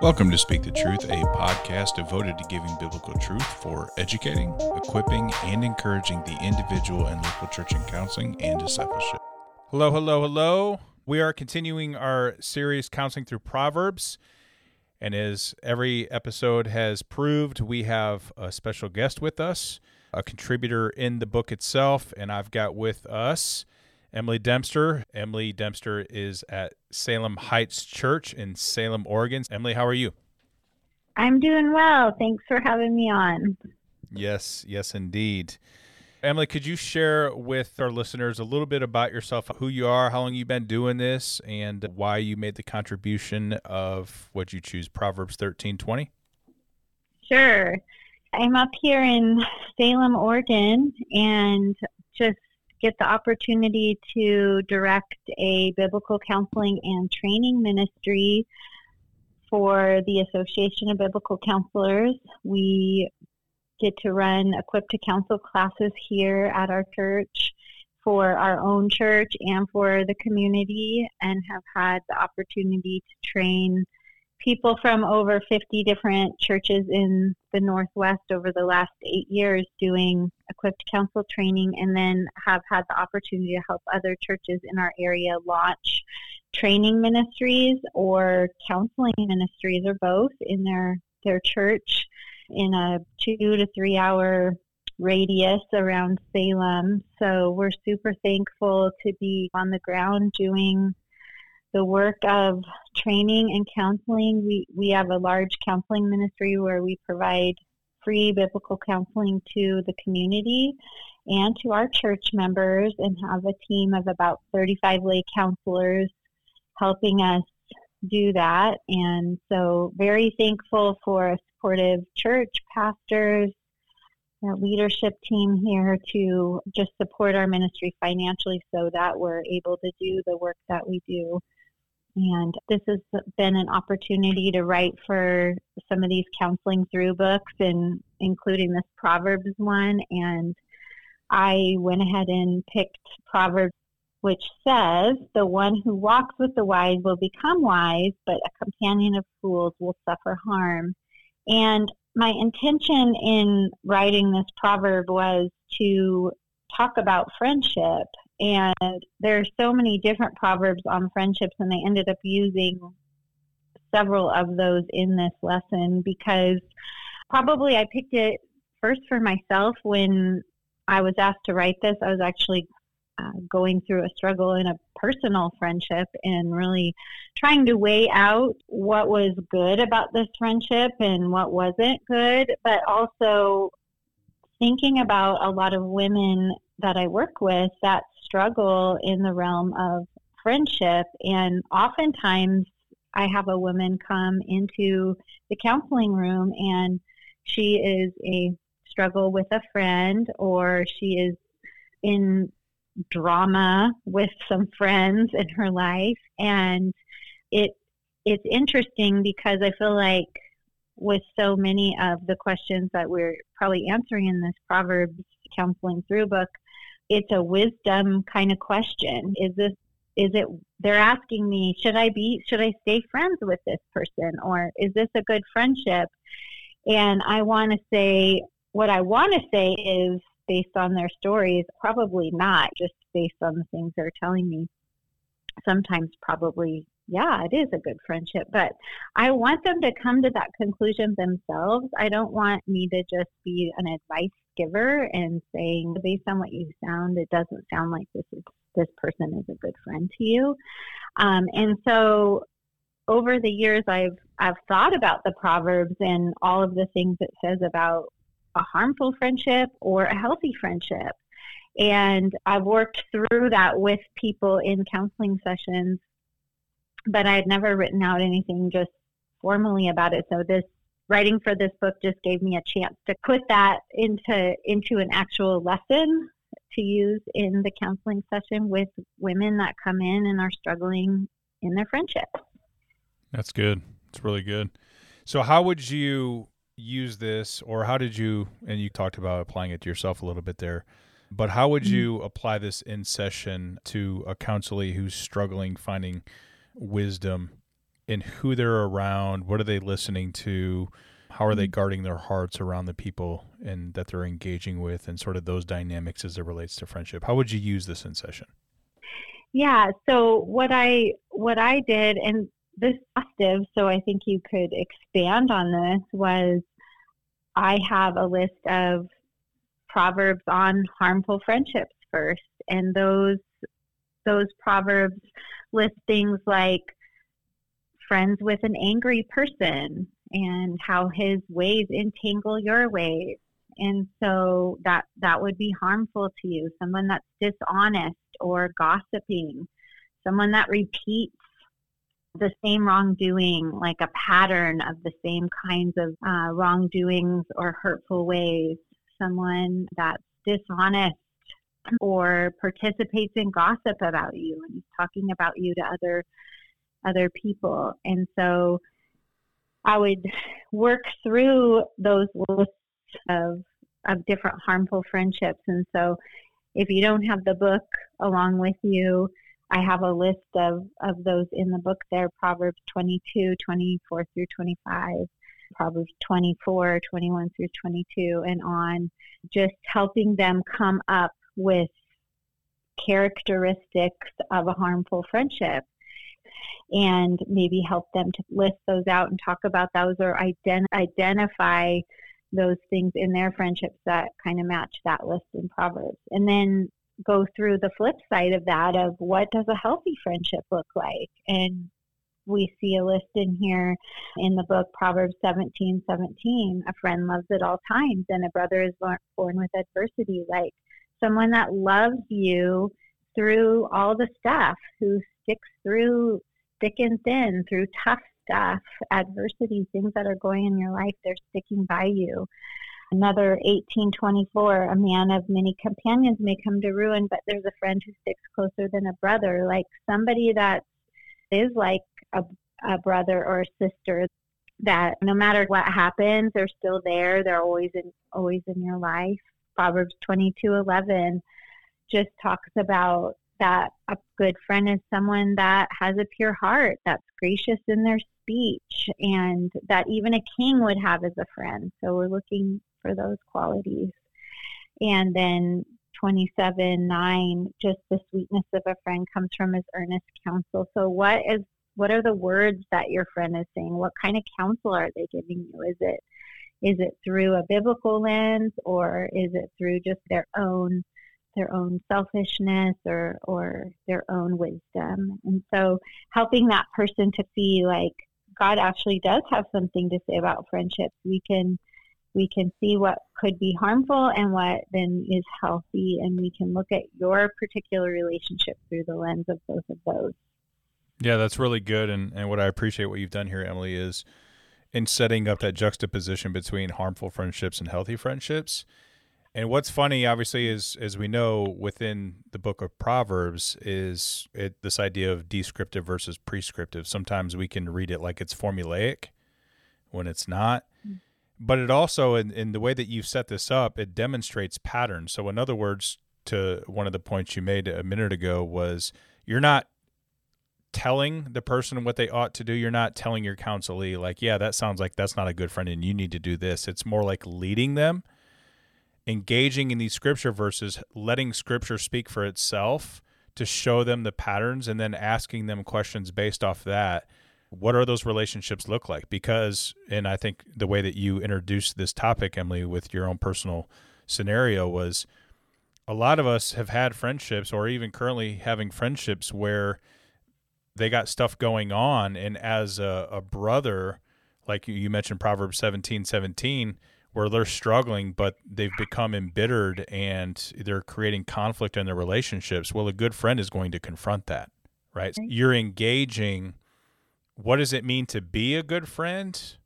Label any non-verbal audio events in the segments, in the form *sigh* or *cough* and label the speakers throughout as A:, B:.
A: Welcome to Speak the Truth, a podcast devoted to giving biblical truth for educating, equipping, and encouraging the individual and local church in counseling and discipleship.
B: Hello, hello, hello. We are continuing our series, Counseling Through Proverbs. And as every episode has proved, we have a special guest with us, a contributor in the book itself. And I've got with us Emily Dempster. Emily Dempster is at Salem Heights Church in Salem, Oregon. Emily, how are you?
C: I'm doing well. Thanks for having me on.
B: Yes, yes, indeed. Emily, could you share with our listeners a little bit about yourself, who you are, how long you've been doing this, and why you made the contribution of what you choose, Proverbs thirteen twenty?
C: Sure. I'm up here in Salem, Oregon, and just get the opportunity to direct a biblical counseling and training ministry for the Association of Biblical Counselors. We get to run equipped to counsel classes here at our church for our own church and for the community and have had the opportunity to train people from over 50 different churches in the Northwest over the last eight years doing equipped counsel training, and then have had the opportunity to help other churches in our area launch training ministries or counseling ministries or both in their, their church in a two to three hour radius around Salem. So we're super thankful to be on the ground doing the work of training and counseling. We, we have a large counseling ministry where we provide free biblical counseling to the community and to our church members and have a team of about 35 lay counselors helping us do that. And so, very thankful for a supportive church, pastors, leadership team here to just support our ministry financially so that we're able to do the work that we do. And this has been an opportunity to write for some of these counseling through books, and including this Proverbs one. And I went ahead and picked Proverbs, which says, The one who walks with the wise will become wise, but a companion of fools will suffer harm. And my intention in writing this proverb was to talk about friendship and there are so many different proverbs on friendships and they ended up using several of those in this lesson because probably I picked it first for myself when I was asked to write this. I was actually uh, going through a struggle in a personal friendship and really trying to weigh out what was good about this friendship and what wasn't good, but also thinking about a lot of women that I work with that struggle in the realm of friendship. And oftentimes, I have a woman come into the counseling room and she is a struggle with a friend or she is in drama with some friends in her life and it it's interesting because I feel like with so many of the questions that we're probably answering in this Proverbs counseling through book, it's a wisdom kind of question. Is this is it they're asking me, should I be should I stay friends with this person or is this a good friendship? And I want to say what I want to say is based on their stories, probably not, just based on the things they're telling me. Sometimes probably yeah, it is a good friendship. But I want them to come to that conclusion themselves. I don't want me to just be an advice giver and saying, based on what you sound, it doesn't sound like this is this person is a good friend to you. Um, and so over the years I've I've thought about the proverbs and all of the things it says about a harmful friendship or a healthy friendship. And I've worked through that with people in counseling sessions but I had never written out anything just formally about it. So this writing for this book just gave me a chance to put that into into an actual lesson to use in the counseling session with women that come in and are struggling in their friendship.
B: That's good. It's really good. So how would you use this or how did you and you talked about applying it to yourself a little bit there but how would mm-hmm. you apply this in session to a counselee who's struggling finding wisdom in who they're around. What are they listening to? How are they mm. guarding their hearts around the people and that they're engaging with, and sort of those dynamics as it relates to friendship? How would you use this in session?
C: Yeah. So what I what I did, and this positive, so I think you could expand on this was I have a list of proverbs on harmful friendships first, and those those proverbs list things like friends with an angry person and how his ways entangle your ways. And so that that would be harmful to you. Someone that's dishonest or gossiping. Someone that repeats the same wrongdoing like a pattern of the same kinds of uh, wrongdoings or hurtful ways. Someone that's dishonest or participates in gossip about you and is talking about you to other other people. And so i would work through those lists of of different harmful friendships. And so if you don't have the book along with you i have a list of of those in the book there proverbs 22 24 through 25 proverbs 24 21 through 22 and on just helping them come up with characteristics of a harmful friendship and maybe help them to list those out and talk about those or ident- identify those things in their friendships that kind of match that list in Proverbs. And then go through the flip side of that of what does a healthy friendship look like? And we see a list in here in the book Proverbs 17 17. A friend loves at all times, and a brother is born with adversity. Like someone that loves you through all the stuff, who sticks through thick and thin, through tough stuff, adversity, things that are going in your life, they're sticking by you. Another 1824, a man of many companions may come to ruin, but there's a friend who sticks closer than a brother, like somebody that is like a, a brother or a sister that no matter what happens, they're still there. They're always in always in your life. Proverbs 22:11 just talks about that a good friend is someone that has a pure heart, that's gracious in their speech, and that even a king would have as a friend. So we're looking for those qualities. And then 27 9 just the sweetness of a friend comes from his earnest counsel so what is what are the words that your friend is saying what kind of counsel are they giving you is it is it through a biblical lens or is it through just their own their own selfishness or or their own wisdom? And so helping that person to see like god actually does have something to say about friendships. We can we can see what could be harmful and what then is healthy and we can look at your particular relationship through the lens of both of those.
B: Yeah that's really good and, and what i appreciate what you've done here emily is in setting up that juxtaposition between harmful friendships and healthy friendships. And what's funny, obviously, is as we know within the book of Proverbs, is it this idea of descriptive versus prescriptive. Sometimes we can read it like it's formulaic when it's not. Mm. But it also, in, in the way that you've set this up, it demonstrates patterns. So, in other words, to one of the points you made a minute ago was you're not telling the person what they ought to do. You're not telling your counselee, like, yeah, that sounds like that's not a good friend and you need to do this. It's more like leading them, engaging in these scripture verses, letting scripture speak for itself to show them the patterns and then asking them questions based off that. What are those relationships look like? Because, and I think the way that you introduced this topic, Emily, with your own personal scenario was a lot of us have had friendships or even currently having friendships where they got stuff going on. And as a, a brother like you mentioned proverbs 17 17 where they're struggling but they've become embittered and they're creating conflict in their relationships. Well a good friend is going to confront that right. You're engaging what does it mean to be a good friend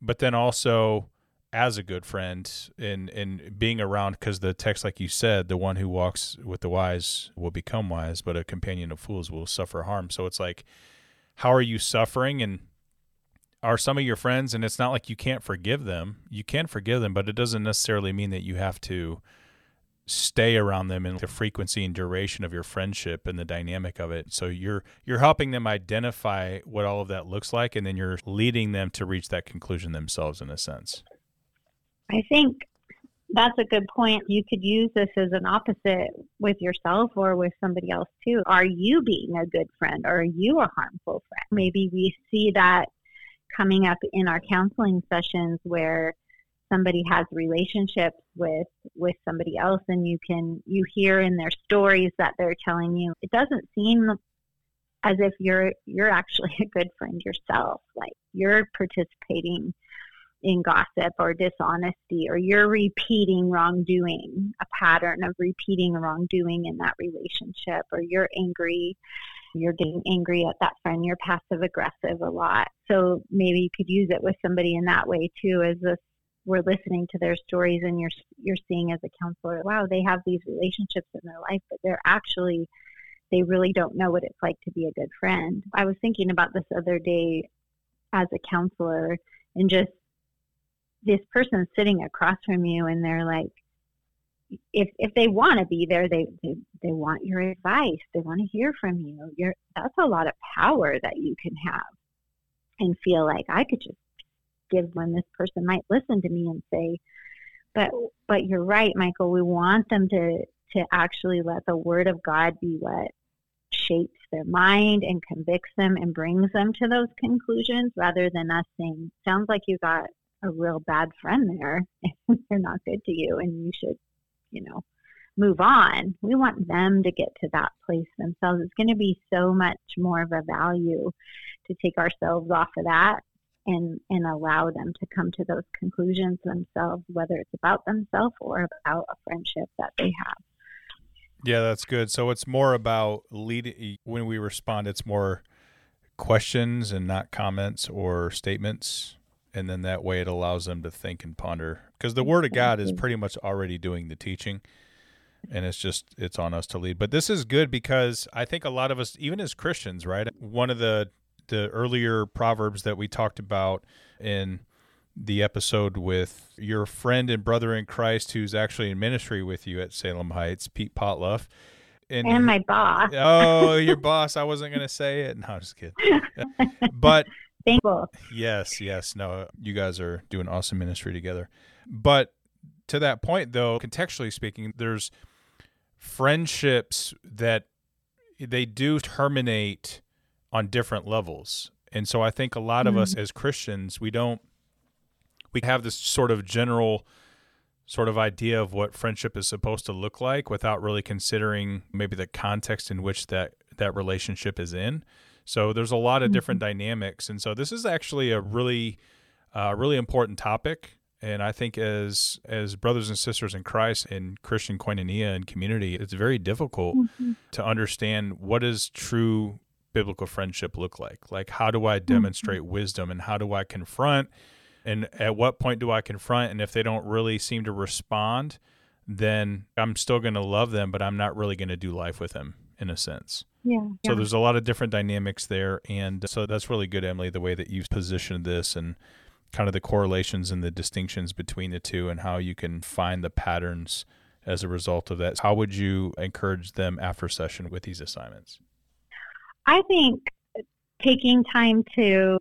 B: but then also as a good friend in in being around because the text like you said the one who walks with the wise will become wise but a companion of fools will suffer harm so it's like how are you suffering and are some of your friends and it's not like you can't forgive them you can forgive them but it doesn't necessarily mean that you have to stay around them and the frequency and duration of your friendship and the dynamic of it. So you're you're helping them identify what all of that looks like and then you're leading them to reach that conclusion themselves in a sense.
C: I think that's a good point. You could use this as an opposite with yourself or with somebody else too. Are you being a good friend or are you a harmful friend? Maybe we see that coming up in our counseling sessions where somebody has relationships with with somebody else and you can you hear in their stories that they're telling you it doesn't seem as if you're you're actually *laughs* a good friend yourself like you're participating in gossip or dishonesty or you're repeating wrongdoing a pattern of repeating wrongdoing in that relationship or you're angry you're getting angry at that friend you're passive aggressive a lot. So maybe you could use it with somebody in that way too as a we're listening to their stories and you're you're seeing as a counselor wow they have these relationships in their life but they're actually they really don't know what it's like to be a good friend. I was thinking about this other day as a counselor and just this person sitting across from you and they're like if if they want to be there they, they they want your advice they want to hear from you you're that's a lot of power that you can have and feel like i could just give when this person might listen to me and say, but but you're right, Michael. We want them to to actually let the Word of God be what shapes their mind and convicts them and brings them to those conclusions, rather than us saying, "Sounds like you got a real bad friend there, *laughs* and they're not good to you, and you should, you know." move on. We want them to get to that place themselves. It's going to be so much more of a value to take ourselves off of that and and allow them to come to those conclusions themselves whether it's about themselves or about a friendship that they have
B: yeah that's good so it's more about leading when we respond it's more questions and not comments or statements and then that way it allows them to think and ponder because the word of god is pretty much already doing the teaching and it's just it's on us to lead but this is good because i think a lot of us even as christians right one of the the earlier proverbs that we talked about in the episode with your friend and brother in Christ who's actually in ministry with you at Salem Heights, Pete Potluff.
C: And, and my boss.
B: oh, your boss. I wasn't going to say it. No, I'm just kidding. *laughs* but
C: thankful.
B: Yes, yes. No, you guys are doing awesome ministry together. But to that point, though, contextually speaking, there's friendships that they do terminate on different levels. And so I think a lot mm-hmm. of us mm-hmm. as Christians, we don't we have this sort of general sort of idea of what friendship is supposed to look like without really considering maybe the context in which that that relationship is in. So there's a lot of mm-hmm. different dynamics, and so this is actually a really, uh, really important topic. And I think as as brothers and sisters in Christ in Christian koinonia and community, it's very difficult mm-hmm. to understand what is true biblical friendship look like? Like, how do I mm-hmm. demonstrate mm-hmm. wisdom and how do I confront? And at what point do I confront? And if they don't really seem to respond, then I'm still going to love them, but I'm not really going to do life with them in a sense.
C: Yeah,
B: So there's a lot of different dynamics there. And uh, so that's really good, Emily, the way that you've positioned this and kind of the correlations and the distinctions between the two and how you can find the patterns as a result of that. How would you encourage them after session with these assignments?
C: I think taking time to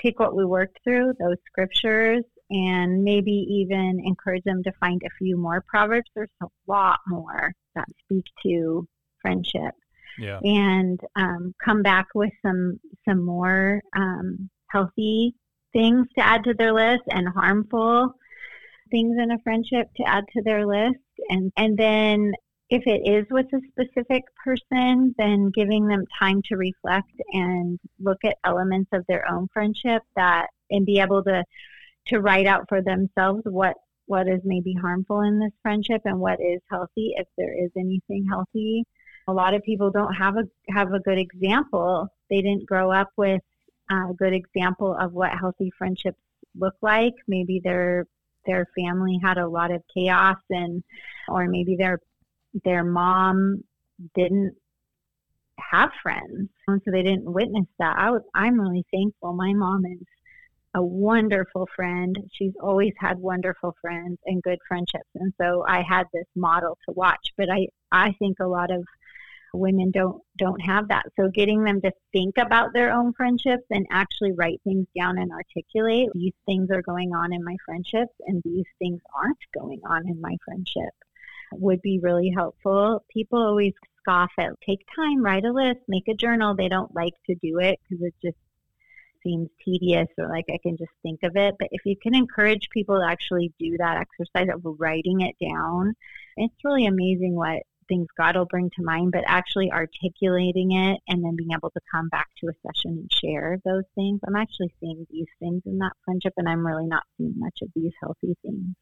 C: take what we worked through, those scriptures, and maybe even encourage them to find a few more proverbs. There's a lot more that speak to friendship.
B: Yeah.
C: And um, come back with some some more um, healthy things to add to their list and harmful things in a friendship to add to their list and and then if it is with a specific person, then giving them time to reflect and look at elements of their own friendship that and be able to to write out for themselves what what is maybe harmful in this friendship and what is healthy if there is anything healthy. A lot of people don't have a have a good example. They didn't grow up with a good example of what healthy friendships look like. Maybe their their family had a lot of chaos and or maybe their their mom didn't have friends, and so they didn't witness that. I was, I'm really thankful. My mom is a wonderful friend. She's always had wonderful friends and good friendships. And so I had this model to watch. But I, I think a lot of women don't don't have that. So getting them to think about their own friendships and actually write things down and articulate these things are going on in my friendships and these things aren't going on in my friendship would be really helpful. People always scoff at take time, write a list, make a journal. They don't like to do it because it just seems tedious or like I can just think of it. But if you can encourage people to actually do that exercise of writing it down, it's really amazing what things God will bring to mind, but actually articulating it and then being able to come back to a session and share those things. I'm actually seeing these things in that friendship, and I'm really not seeing much of these healthy things.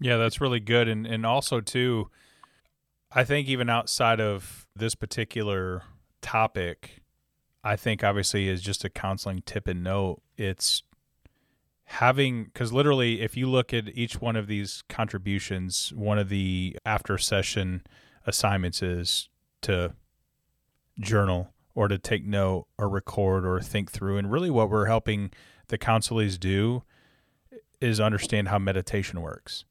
B: Yeah, that's really good. And, and also, too, I think even outside of this particular topic, I think obviously is just a counseling tip and note. It's having because literally if you look at each one of these contributions one of the after session assignments is to journal or to take note or record or think through. And really, what we're helping the counselees do is understand how meditation works.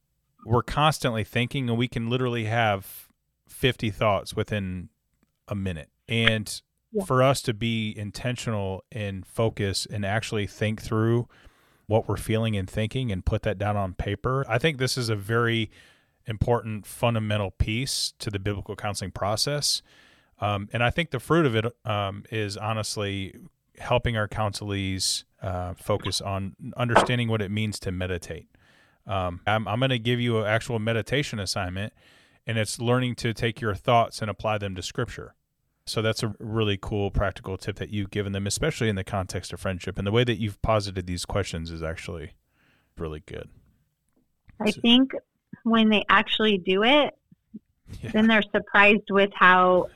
B: We're constantly thinking, and we can literally have 50 thoughts within a minute. And yeah. for us to be intentional and focus and actually think through what we're feeling and thinking and put that down on paper, I think this is a very important fundamental piece to the biblical counseling process. Um, and I think the fruit of it um, is honestly helping our counselees uh, focus on understanding what it means to meditate. Um, I'm, I'm going to give you an actual meditation assignment, and it's learning to take your thoughts and apply them to Scripture. So that's a really cool practical tip that you've given them, especially in the context of friendship. And the way that you've posited these questions is actually really good.
C: I think when they actually do it, yeah. then they're surprised with how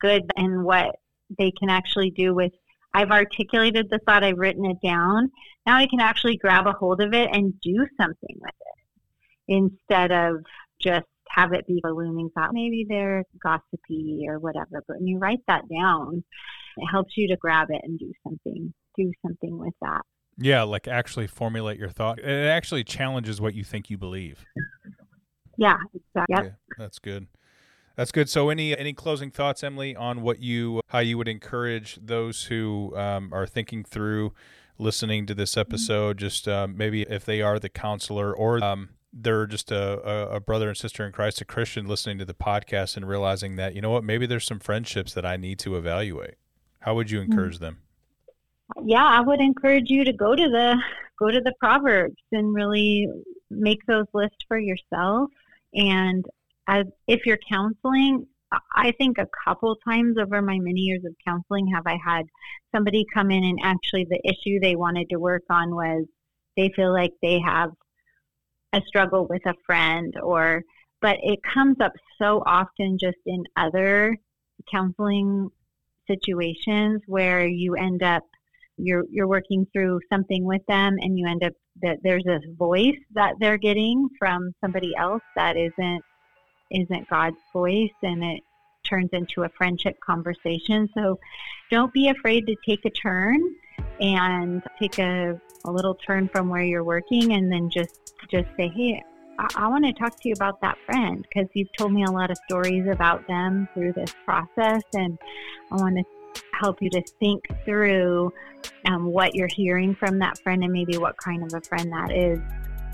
C: good and what they can actually do with I've articulated the thought, I've written it down. Now I can actually grab a hold of it and do something with it instead of just have it be a looming thought. Maybe they're gossipy or whatever, but when you write that down, it helps you to grab it and do something, do something with that.
B: Yeah, like actually formulate your thought. It actually challenges what you think you believe.
C: Yeah, exactly. Yep.
B: Yeah, that's good. That's good. So, any any closing thoughts, Emily, on what you how you would encourage those who um, are thinking through listening to this episode? Just uh, maybe if they are the counselor or um, they're just a, a, brother and sister in Christ, a Christian, listening to the podcast and realizing that you know what, maybe there's some friendships that I need to evaluate. How would you encourage mm-hmm. them?
C: Yeah, I would encourage you to go to the go to the proverbs and really make those lists for yourself. And as if you're counseling, I think a couple times over my many years of counseling have I had somebody come in and actually the issue they wanted to work on was they feel like they have a struggle with a friend or but it comes up so often just in other counseling situations where you end up you're you're working through something with them and you end up that there's this voice that they're getting from somebody else that isn't isn't God's voice and it turns into a friendship conversation. So don't be afraid to take a turn and take a, a little turn from where you're working and then just just say, Hey, I, I want to talk to you about that friend because you've told me a lot of stories about them through this process and I want to help you to think through um, what you're hearing from that friend and maybe what kind of a friend that is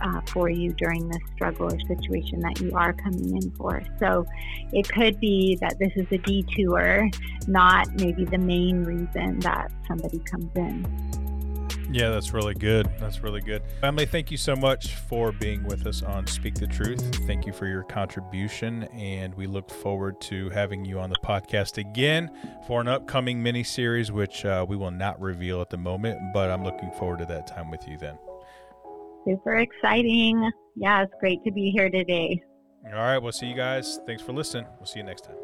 C: uh, for you during this struggle or situation that you are coming in for. So it could be that this is a detour, not maybe the main reason that somebody comes in.
B: Yeah, that's really good. That's really good. Emily, thank you so much for being with us on Speak the Truth. Thank you for your contribution, and we look forward to having you on the podcast again for an upcoming mini series, which uh, we will not reveal at the moment, but I'm looking forward to that time with you then.
C: Super exciting. Yeah, it's great to be here today.
B: All right, we'll see you guys. Thanks for listening. We'll see you next time.